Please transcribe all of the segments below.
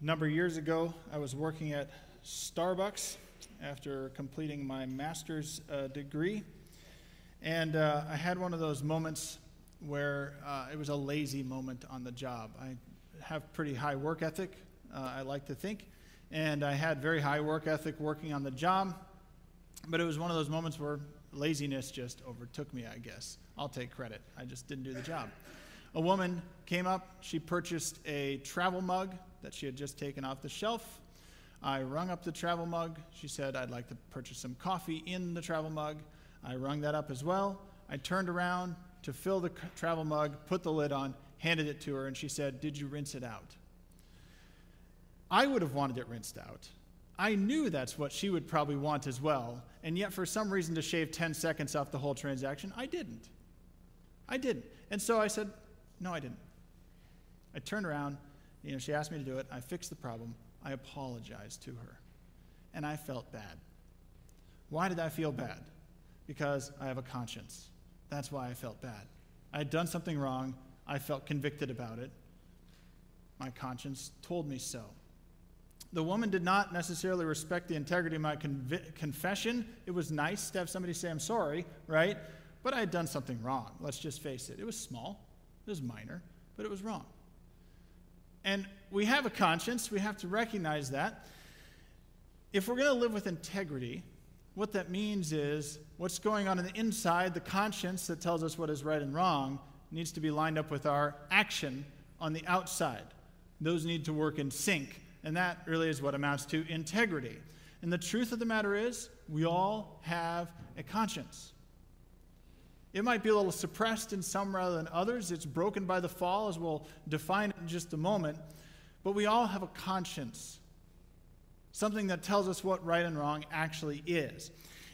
A number of years ago, I was working at Starbucks after completing my master's uh, degree. And uh, I had one of those moments where uh, it was a lazy moment on the job. I have pretty high work ethic, uh, I like to think, and I had very high work ethic working on the job. But it was one of those moments where laziness just overtook me, I guess. I'll take credit. I just didn't do the job. A woman came up, she purchased a travel mug that she had just taken off the shelf. I rung up the travel mug. She said, I'd like to purchase some coffee in the travel mug. I rung that up as well. I turned around to fill the travel mug, put the lid on, handed it to her, and she said, Did you rinse it out? I would have wanted it rinsed out. I knew that's what she would probably want as well, and yet for some reason to shave 10 seconds off the whole transaction, I didn't. I didn't. And so I said, No, I didn't. I turned around, you know, she asked me to do it. I fixed the problem. I apologized to her. And I felt bad. Why did I feel bad? Because I have a conscience. That's why I felt bad. I had done something wrong. I felt convicted about it. My conscience told me so. The woman did not necessarily respect the integrity of my conv- confession. It was nice to have somebody say, I'm sorry, right? But I had done something wrong. Let's just face it. It was small, it was minor, but it was wrong. And we have a conscience, we have to recognize that. If we're going to live with integrity, what that means is what's going on in the inside, the conscience that tells us what is right and wrong, needs to be lined up with our action on the outside. Those need to work in sync, and that really is what amounts to integrity. And the truth of the matter is, we all have a conscience. It might be a little suppressed in some rather than others. It's broken by the fall, as we'll define it in just a moment. But we all have a conscience, something that tells us what right and wrong actually is.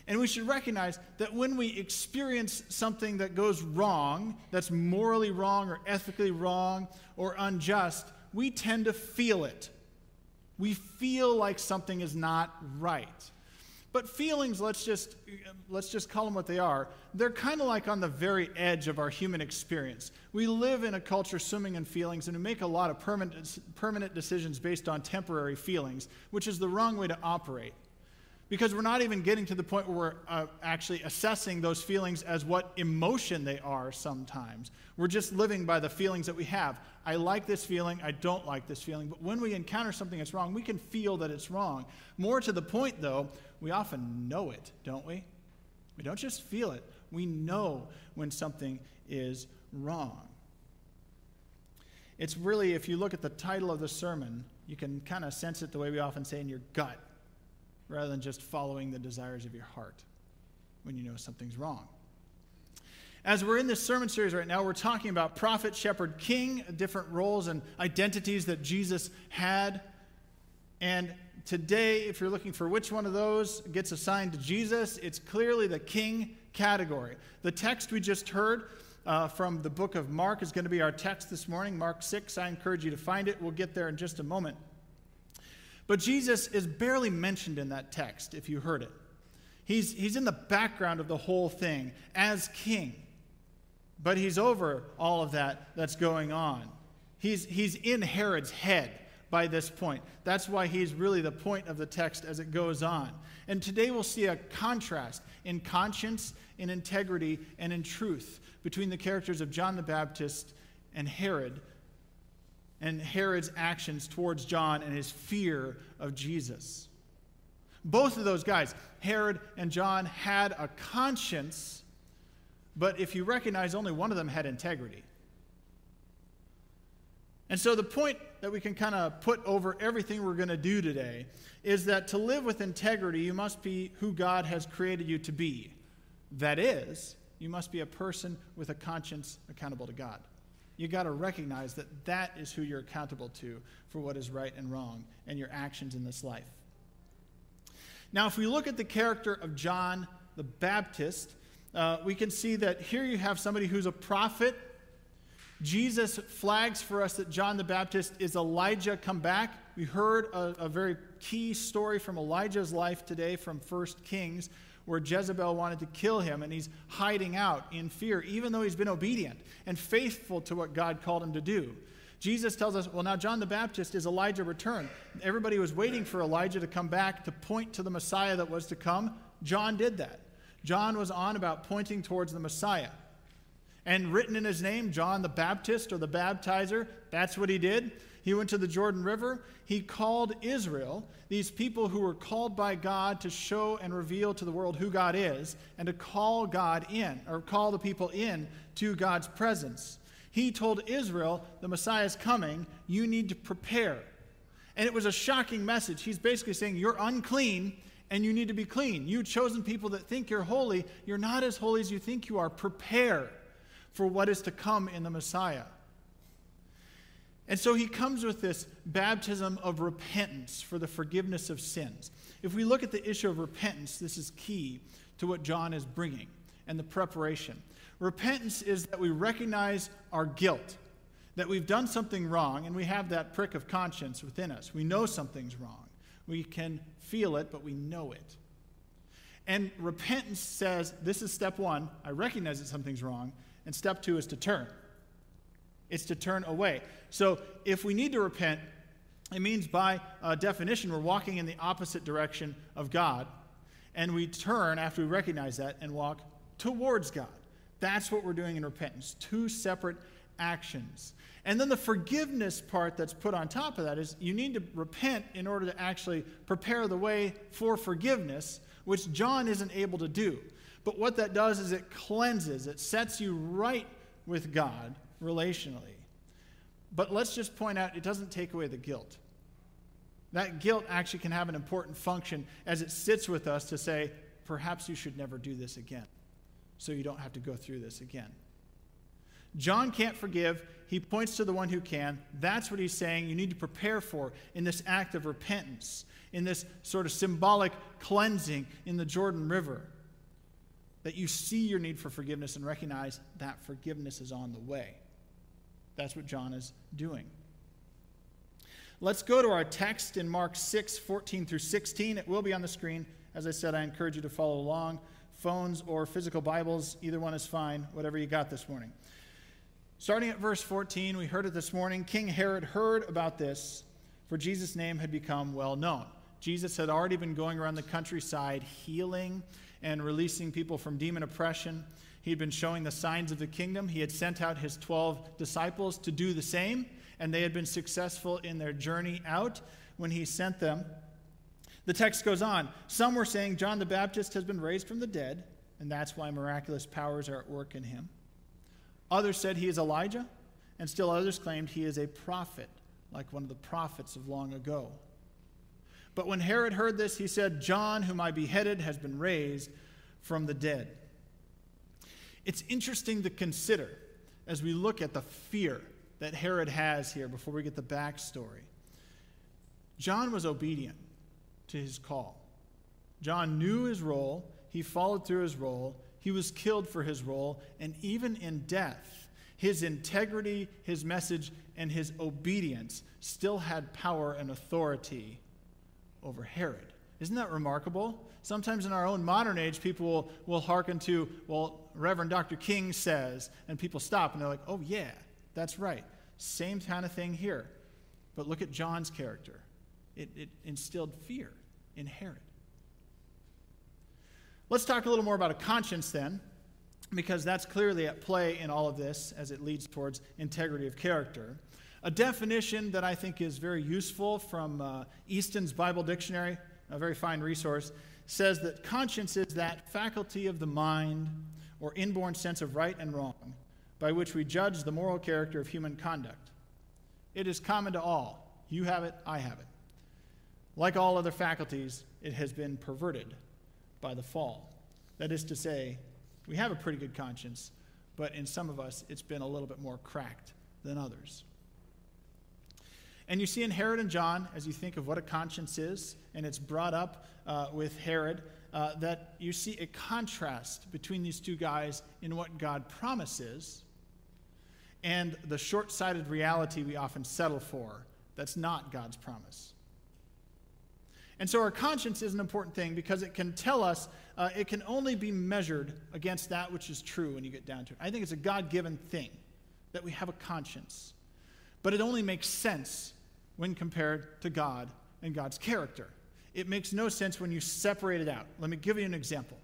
And we should recognize that when we experience something that goes wrong, that's morally wrong or ethically wrong or unjust, we tend to feel it. We feel like something is not right. But feelings, let's just, let's just call them what they are, they're kind of like on the very edge of our human experience. We live in a culture swimming in feelings, and we make a lot of permanent, permanent decisions based on temporary feelings, which is the wrong way to operate because we're not even getting to the point where we're uh, actually assessing those feelings as what emotion they are sometimes. We're just living by the feelings that we have. I like this feeling, I don't like this feeling. But when we encounter something that's wrong, we can feel that it's wrong. More to the point, though, we often know it, don't we? We don't just feel it, we know when something is wrong. It's really, if you look at the title of the sermon, you can kind of sense it the way we often say in your gut rather than just following the desires of your heart when you know something's wrong. As we're in this sermon series right now, we're talking about prophet, shepherd, king, different roles and identities that Jesus had. And today, if you're looking for which one of those gets assigned to Jesus, it's clearly the king category. The text we just heard uh, from the book of Mark is going to be our text this morning, Mark 6. I encourage you to find it. We'll get there in just a moment. But Jesus is barely mentioned in that text, if you heard it. He's, he's in the background of the whole thing as king, but he's over all of that that's going on. He's, he's in Herod's head by this point. That's why he's really the point of the text as it goes on. And today we'll see a contrast in conscience, in integrity, and in truth between the characters of John the Baptist and Herod and Herod's actions towards John and his fear of Jesus. Both of those guys, Herod and John, had a conscience, but if you recognize, only one of them had integrity. And so, the point that we can kind of put over everything we're going to do today is that to live with integrity, you must be who God has created you to be. That is, you must be a person with a conscience accountable to God you got to recognize that that is who you're accountable to for what is right and wrong and your actions in this life. Now, if we look at the character of John the Baptist, uh, we can see that here you have somebody who's a prophet. Jesus flags for us that John the Baptist is Elijah come back. We heard a, a very key story from Elijah's life today from 1 Kings where Jezebel wanted to kill him, and he's hiding out in fear, even though he's been obedient and faithful to what God called him to do. Jesus tells us, well, now John the Baptist is Elijah returned. Everybody was waiting for Elijah to come back to point to the Messiah that was to come. John did that. John was on about pointing towards the Messiah. And written in his name, John the Baptist or the baptizer, that's what he did. He went to the Jordan River. He called Israel, these people who were called by God to show and reveal to the world who God is and to call God in, or call the people in to God's presence. He told Israel, the Messiah is coming, you need to prepare. And it was a shocking message. He's basically saying, You're unclean and you need to be clean. You chosen people that think you're holy, you're not as holy as you think you are. Prepare for what is to come in the Messiah. And so he comes with this baptism of repentance for the forgiveness of sins. If we look at the issue of repentance, this is key to what John is bringing and the preparation. Repentance is that we recognize our guilt, that we've done something wrong, and we have that prick of conscience within us. We know something's wrong. We can feel it, but we know it. And repentance says this is step one I recognize that something's wrong, and step two is to turn. It's to turn away. So if we need to repent, it means by uh, definition we're walking in the opposite direction of God, and we turn after we recognize that and walk towards God. That's what we're doing in repentance. Two separate actions. And then the forgiveness part that's put on top of that is you need to repent in order to actually prepare the way for forgiveness, which John isn't able to do. But what that does is it cleanses, it sets you right with God relationally. But let's just point out it doesn't take away the guilt. That guilt actually can have an important function as it sits with us to say, perhaps you should never do this again, so you don't have to go through this again. John can't forgive. He points to the one who can. That's what he's saying you need to prepare for in this act of repentance, in this sort of symbolic cleansing in the Jordan River. That you see your need for forgiveness and recognize that forgiveness is on the way. That's what John is doing. Let's go to our text in Mark 6 14 through 16. It will be on the screen. As I said, I encourage you to follow along. Phones or physical Bibles, either one is fine, whatever you got this morning. Starting at verse 14, we heard it this morning. King Herod heard about this, for Jesus' name had become well known. Jesus had already been going around the countryside healing and releasing people from demon oppression. He had been showing the signs of the kingdom. He had sent out his 12 disciples to do the same, and they had been successful in their journey out when he sent them. The text goes on. Some were saying John the Baptist has been raised from the dead, and that's why miraculous powers are at work in him. Others said he is Elijah, and still others claimed he is a prophet, like one of the prophets of long ago. But when Herod heard this, he said, John, whom I beheaded, has been raised from the dead. It's interesting to consider as we look at the fear that Herod has here before we get the backstory. John was obedient to his call. John knew his role, he followed through his role, he was killed for his role, and even in death, his integrity, his message, and his obedience still had power and authority over Herod. Isn't that remarkable? Sometimes in our own modern age, people will, will hearken to, well, Reverend Dr. King says, and people stop and they're like, oh, yeah, that's right. Same kind of thing here. But look at John's character. It, it instilled fear in Herod. Let's talk a little more about a conscience then, because that's clearly at play in all of this as it leads towards integrity of character. A definition that I think is very useful from uh, Easton's Bible Dictionary, a very fine resource, says that conscience is that faculty of the mind or inborn sense of right and wrong by which we judge the moral character of human conduct. It is common to all. You have it, I have it. Like all other faculties, it has been perverted by the fall. That is to say, we have a pretty good conscience, but in some of us, it's been a little bit more cracked than others. And you see in Herod and John, as you think of what a conscience is, and it's brought up uh, with Herod, uh, that you see a contrast between these two guys in what God promises and the short sighted reality we often settle for that's not God's promise. And so our conscience is an important thing because it can tell us, uh, it can only be measured against that which is true when you get down to it. I think it's a God given thing that we have a conscience. But it only makes sense when compared to God and God's character. It makes no sense when you separate it out. Let me give you an example.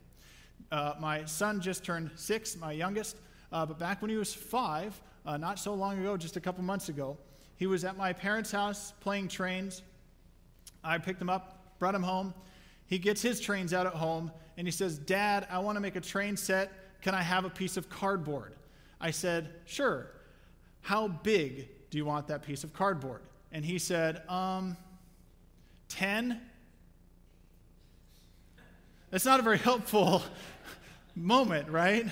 Uh, my son just turned six, my youngest, uh, but back when he was five, uh, not so long ago, just a couple months ago, he was at my parents' house playing trains. I picked him up, brought him home. He gets his trains out at home, and he says, Dad, I want to make a train set. Can I have a piece of cardboard? I said, Sure. How big do you want that piece of cardboard? And he said, Um, 10? That's not a very helpful moment, right?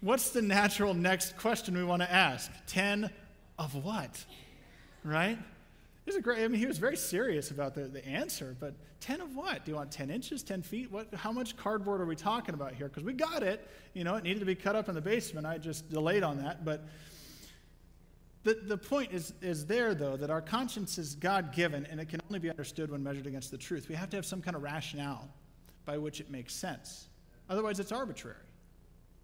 What's the natural next question we want to ask? 10 of what? Right? This is great. I mean, he was very serious about the, the answer, but 10 of what? Do you want 10 inches, 10 feet? What, how much cardboard are we talking about here? Because we got it. You know, it needed to be cut up in the basement. I just delayed on that. But the, the point is, is there, though, that our conscience is God given and it can only be understood when measured against the truth. We have to have some kind of rationale by which it makes sense. Otherwise, it's arbitrary.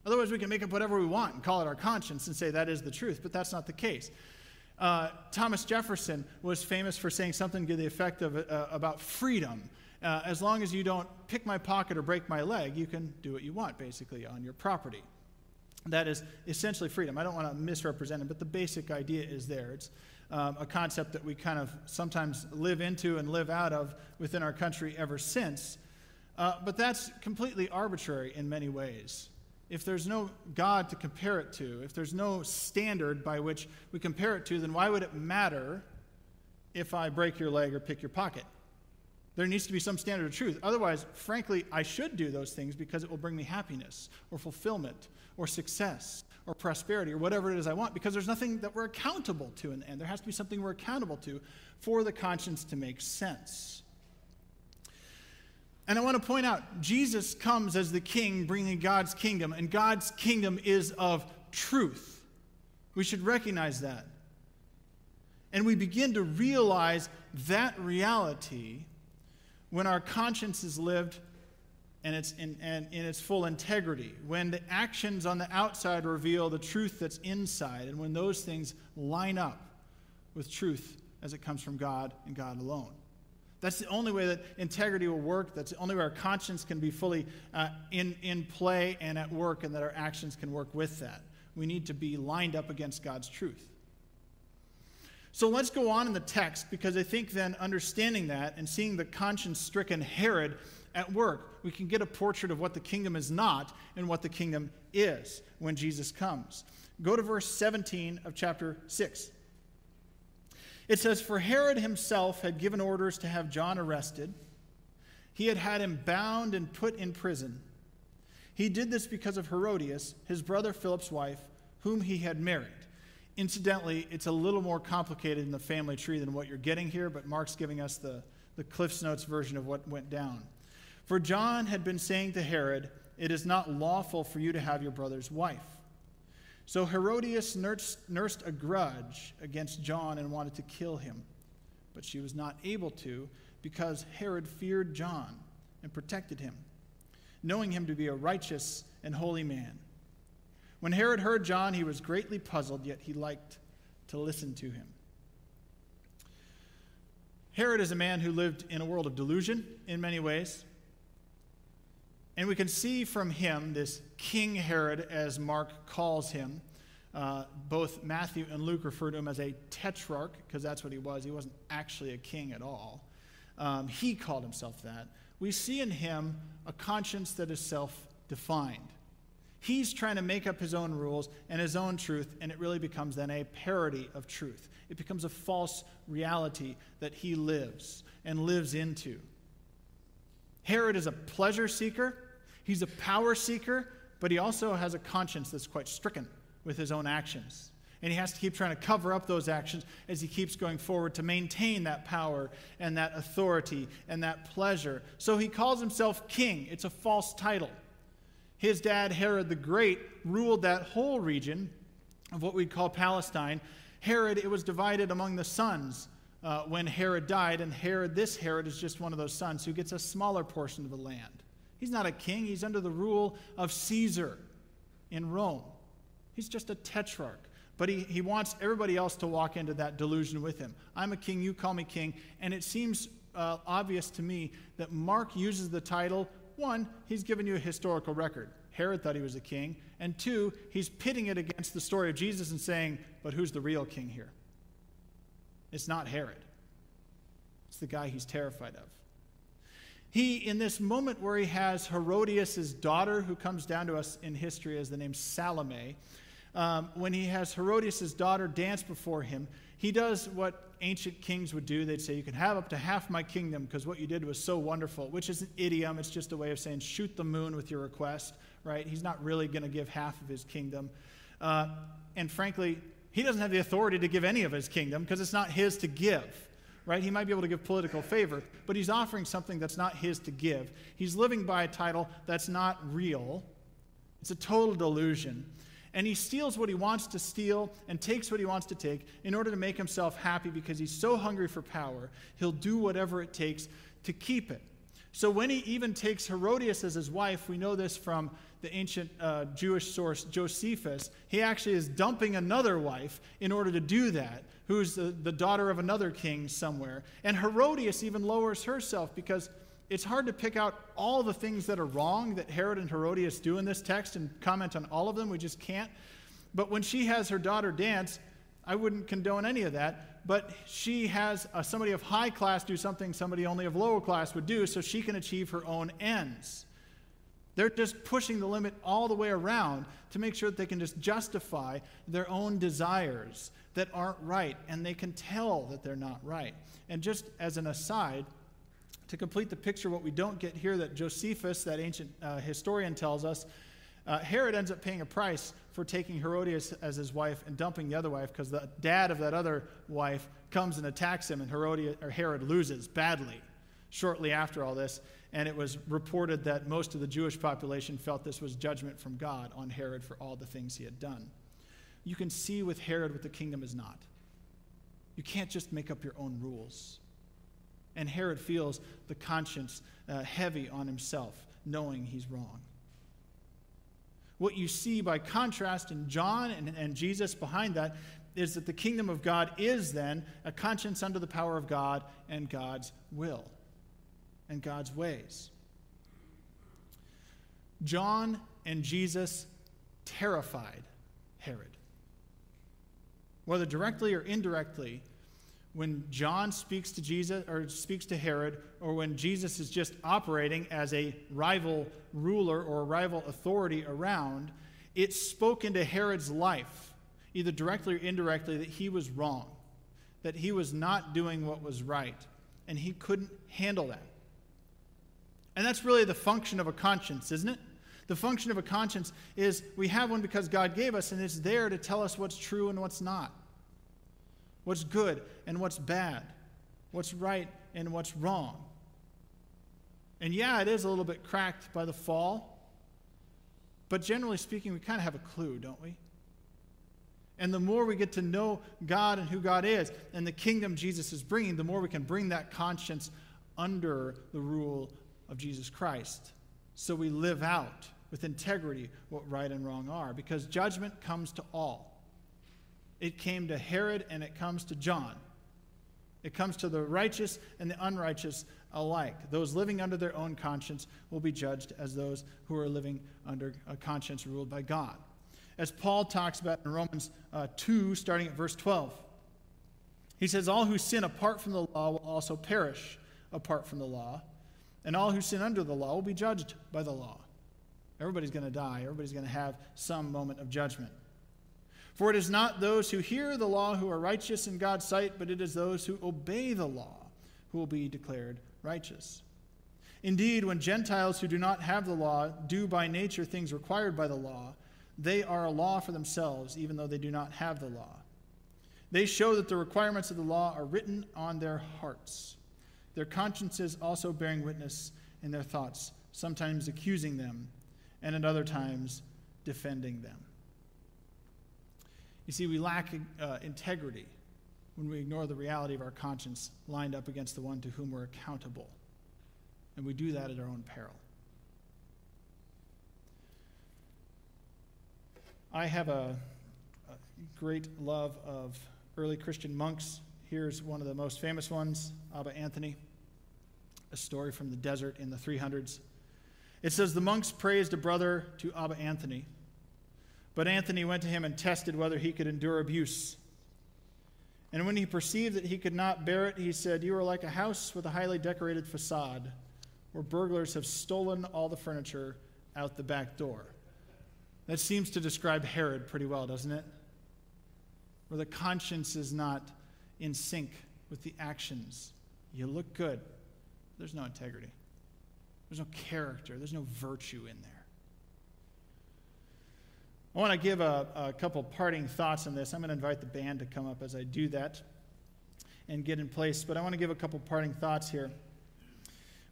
Otherwise, we can make up whatever we want and call it our conscience and say that is the truth, but that's not the case. Uh, Thomas Jefferson was famous for saying something to the effect of uh, about freedom. Uh, as long as you don't pick my pocket or break my leg, you can do what you want, basically, on your property. That is essentially freedom. I don't want to misrepresent it, but the basic idea is there. It's um, a concept that we kind of sometimes live into and live out of within our country ever since. Uh, but that's completely arbitrary in many ways. If there's no God to compare it to, if there's no standard by which we compare it to, then why would it matter if I break your leg or pick your pocket? There needs to be some standard of truth. Otherwise, frankly, I should do those things because it will bring me happiness or fulfillment or success or prosperity or whatever it is I want because there's nothing that we're accountable to in the end. There has to be something we're accountable to for the conscience to make sense. And I want to point out, Jesus comes as the king bringing God's kingdom, and God's kingdom is of truth. We should recognize that. And we begin to realize that reality when our conscience is lived and it's in, and in its full integrity, when the actions on the outside reveal the truth that's inside, and when those things line up with truth as it comes from God and God alone. That's the only way that integrity will work. That's the only way our conscience can be fully uh, in, in play and at work, and that our actions can work with that. We need to be lined up against God's truth. So let's go on in the text because I think then understanding that and seeing the conscience stricken Herod at work, we can get a portrait of what the kingdom is not and what the kingdom is when Jesus comes. Go to verse 17 of chapter 6. It says, For Herod himself had given orders to have John arrested. He had had him bound and put in prison. He did this because of Herodias, his brother Philip's wife, whom he had married. Incidentally, it's a little more complicated in the family tree than what you're getting here, but Mark's giving us the, the Cliff's Notes version of what went down. For John had been saying to Herod, It is not lawful for you to have your brother's wife. So Herodias nursed, nursed a grudge against John and wanted to kill him. But she was not able to because Herod feared John and protected him, knowing him to be a righteous and holy man. When Herod heard John, he was greatly puzzled, yet he liked to listen to him. Herod is a man who lived in a world of delusion in many ways. And we can see from him, this King Herod, as Mark calls him, uh, both Matthew and Luke refer to him as a tetrarch, because that's what he was. He wasn't actually a king at all. Um, he called himself that. We see in him a conscience that is self defined. He's trying to make up his own rules and his own truth, and it really becomes then a parody of truth. It becomes a false reality that he lives and lives into. Herod is a pleasure seeker, he's a power seeker, but he also has a conscience that's quite stricken with his own actions. And he has to keep trying to cover up those actions as he keeps going forward to maintain that power and that authority and that pleasure. So he calls himself king. It's a false title. His dad, Herod the Great, ruled that whole region of what we'd call Palestine. Herod, it was divided among the sons uh, when Herod died, and Herod, this Herod, is just one of those sons who gets a smaller portion of the land. He's not a king, he's under the rule of Caesar in Rome. He's just a tetrarch. But he, he wants everybody else to walk into that delusion with him. I'm a king, you call me king. And it seems uh, obvious to me that Mark uses the title one, he's given you a historical record. Herod thought he was a king. And two, he's pitting it against the story of Jesus and saying, but who's the real king here? It's not Herod, it's the guy he's terrified of. He, in this moment where he has Herodias' daughter, who comes down to us in history as the name Salome, um, when he has Herodias' daughter dance before him, he does what ancient kings would do. They'd say, You can have up to half my kingdom because what you did was so wonderful, which is an idiom. It's just a way of saying, Shoot the moon with your request, right? He's not really going to give half of his kingdom. Uh, and frankly, he doesn't have the authority to give any of his kingdom because it's not his to give right? He might be able to give political favor, but he's offering something that's not his to give. He's living by a title that's not real. It's a total delusion. And he steals what he wants to steal and takes what he wants to take in order to make himself happy because he's so hungry for power, he'll do whatever it takes to keep it. So when he even takes Herodias as his wife, we know this from the ancient uh, Jewish source Josephus, he actually is dumping another wife in order to do that, who's the, the daughter of another king somewhere. And Herodias even lowers herself because it's hard to pick out all the things that are wrong that Herod and Herodias do in this text and comment on all of them. We just can't. But when she has her daughter dance, I wouldn't condone any of that. But she has uh, somebody of high class do something somebody only of lower class would do so she can achieve her own ends. They're just pushing the limit all the way around to make sure that they can just justify their own desires that aren't right, and they can tell that they're not right. And just as an aside, to complete the picture, what we don't get here that Josephus, that ancient uh, historian, tells us, uh, Herod ends up paying a price for taking Herodias as his wife and dumping the other wife because the dad of that other wife comes and attacks him, and Herodias, or Herod loses badly shortly after all this. And it was reported that most of the Jewish population felt this was judgment from God on Herod for all the things he had done. You can see with Herod what the kingdom is not. You can't just make up your own rules. And Herod feels the conscience uh, heavy on himself, knowing he's wrong. What you see by contrast in John and, and Jesus behind that is that the kingdom of God is then a conscience under the power of God and God's will and God's ways. John and Jesus terrified Herod. Whether directly or indirectly, when John speaks to Jesus or speaks to Herod, or when Jesus is just operating as a rival ruler or a rival authority around, it spoke into Herod's life, either directly or indirectly, that he was wrong, that he was not doing what was right, and he couldn't handle that. And that's really the function of a conscience, isn't it? The function of a conscience is we have one because God gave us, and it's there to tell us what's true and what's not what's good and what's bad, what's right and what's wrong. And yeah, it is a little bit cracked by the fall, but generally speaking, we kind of have a clue, don't we? And the more we get to know God and who God is and the kingdom Jesus is bringing, the more we can bring that conscience under the rule of Jesus Christ. So we live out with integrity what right and wrong are, because judgment comes to all. It came to Herod and it comes to John. It comes to the righteous and the unrighteous alike. Those living under their own conscience will be judged as those who are living under a conscience ruled by God. As Paul talks about in Romans uh, 2, starting at verse 12, he says, All who sin apart from the law will also perish apart from the law, and all who sin under the law will be judged by the law. Everybody's going to die, everybody's going to have some moment of judgment. For it is not those who hear the law who are righteous in God's sight, but it is those who obey the law who will be declared righteous. Indeed, when Gentiles who do not have the law do by nature things required by the law, they are a law for themselves, even though they do not have the law. They show that the requirements of the law are written on their hearts, their consciences also bearing witness in their thoughts, sometimes accusing them, and at other times defending them. You see, we lack uh, integrity when we ignore the reality of our conscience lined up against the one to whom we're accountable. And we do that at our own peril. I have a, great love of early Christian monks. Here's one of the most famous ones Abba Anthony, a story from the desert in the 300s. It says The monks praised a brother to Abba Anthony, but Anthony went to him and tested whether he could endure abuse. And when he perceived that he could not bear it, he said, You are like a house with a highly decorated facade, where burglars have stolen all the furniture out the back door. That seems to describe Herod pretty well, doesn't it? Where the conscience is not in sync with the actions. You look good, there's no integrity, there's no character, there's no virtue in there. I want to give a, a couple parting thoughts on this. I'm going to invite the band to come up as I do that and get in place, but I want to give a couple parting thoughts here.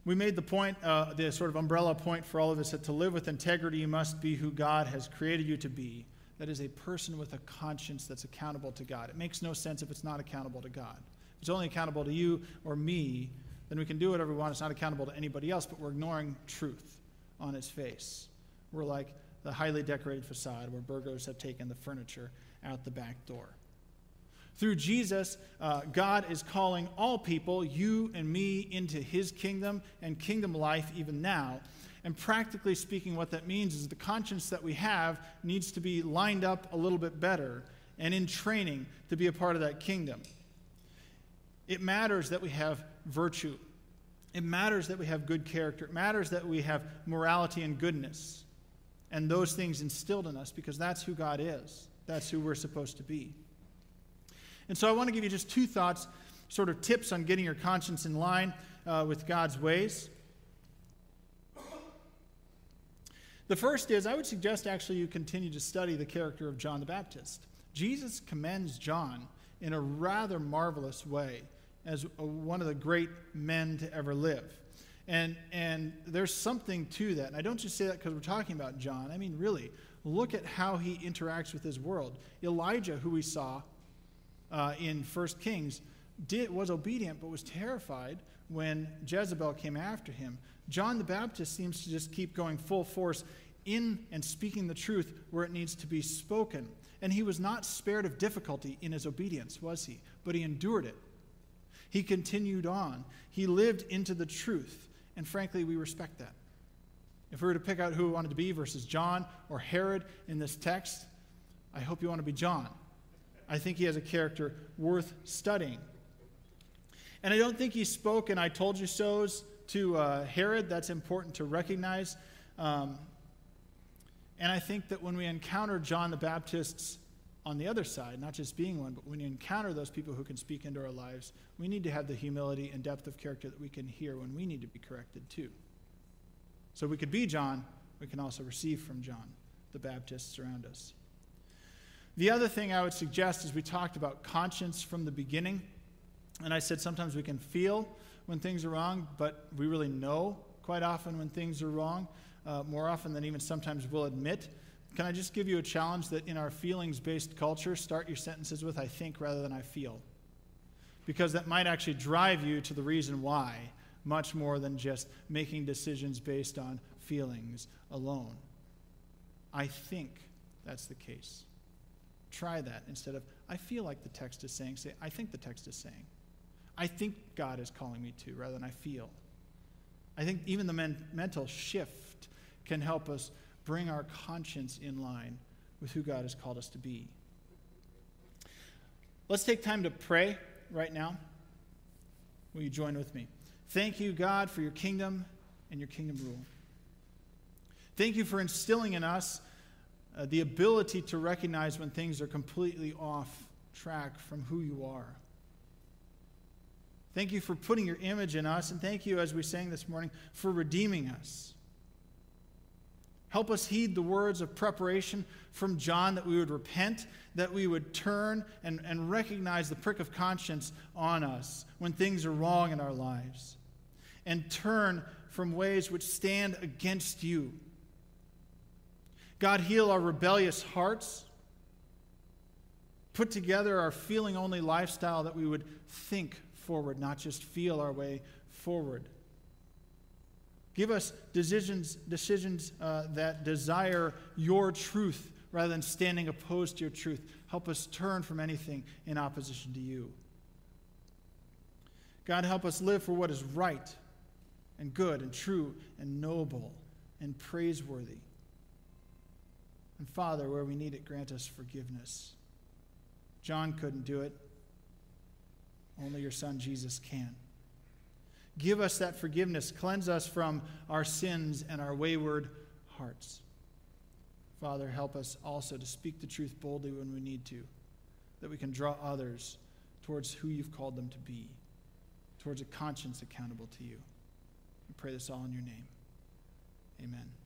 We made the point, uh, the sort of umbrella point for all of us, that to live with integrity, you must be who God has created you to be. That is a person with a conscience that's accountable to God. It makes no sense if it's not accountable to God. If it's only accountable to you or me, then we can do whatever we want. It's not accountable to anybody else, but we're ignoring truth on its face. We're like, the highly decorated facade where burglars have taken the furniture out the back door. Through Jesus, uh, God is calling all people, you and me, into his kingdom and kingdom life even now. And practically speaking, what that means is the conscience that we have needs to be lined up a little bit better and in training to be a part of that kingdom. It matters that we have virtue. It matters that we have good character. It matters that we have morality and goodness and those things instilled in us because that's who God is. That's who we're supposed to be. And so I want to give you just two thoughts, sort of tips on getting your conscience in line uh, with God's ways. The first is I would suggest actually you continue to study the character of John the Baptist. Jesus commends John in a rather marvelous way as one of the great men to ever live. And, and there's something to that. And I don't just say that because we're talking about John. I mean, really, look at how he interacts with his world. Elijah, who we saw uh, in 1 Kings, did, was obedient but was terrified when Jezebel came after him. John the Baptist seems to just keep going full force in and speaking the truth where it needs to be spoken. And he was not spared of difficulty in his obedience, was he? But he endured it. He continued on. He lived into the truth. And frankly, we respect that. If we were to pick out who we wanted to be versus John or Herod in this text, I hope you want to be John. I think he has a character worth studying. And I don't think he spoke and I told you so's to uh, Herod. That's important to recognize. Um, and I think that when we encounter John the Baptist's on the other side, not just being one, but when you encounter those people who can speak into our lives, we need to have the humility and depth of character that we can hear when we need to be corrected too. So we could be John, we can also receive from John, the Baptists around us. The other thing I would suggest is we talked about conscience from the beginning. And I said sometimes we can feel when things are wrong, but we really know quite often when things are wrong, uh, more often than even sometimes we'll admit. Can I just give you a challenge that in our feelings based culture, start your sentences with I think rather than I feel? Because that might actually drive you to the reason why, much more than just making decisions based on feelings alone. I think that's the case. Try that instead of I feel like the text is saying, say, I think the text is saying. I think God is calling me to rather than I feel. I think even the men- mental shift can help us bring our conscience in line with who God has called us to be. Let's take time to pray right now. Will you join with me? Thank you, God, for your kingdom and your kingdom rule. Thank you for instilling in us uh, the ability to recognize when things are completely off track from who you are. Thank you for putting your image in us, and thank you, as we sang this morning, for redeeming us. Help us heed the words of preparation from John that we would repent, that we would turn and, and recognize the prick of conscience on us when things are wrong in our lives, and turn from ways which stand against you. God, heal our rebellious hearts. Put together our feeling only lifestyle that we would think forward, not just feel our way forward. Give us decisions, decisions uh, that desire your truth rather than standing opposed to your truth. Help us turn from anything in opposition to you. God, help us live for what is right and good and true and noble and praiseworthy. And Father, where we need it, grant us forgiveness. John couldn't do it, only your Son Jesus can. Give us that forgiveness. Cleanse us from our sins and our wayward hearts. Father, help us also to speak the truth boldly when we need to, that we can draw others towards who you've called them to be, towards a conscience accountable to you. We pray this all in your name. Amen.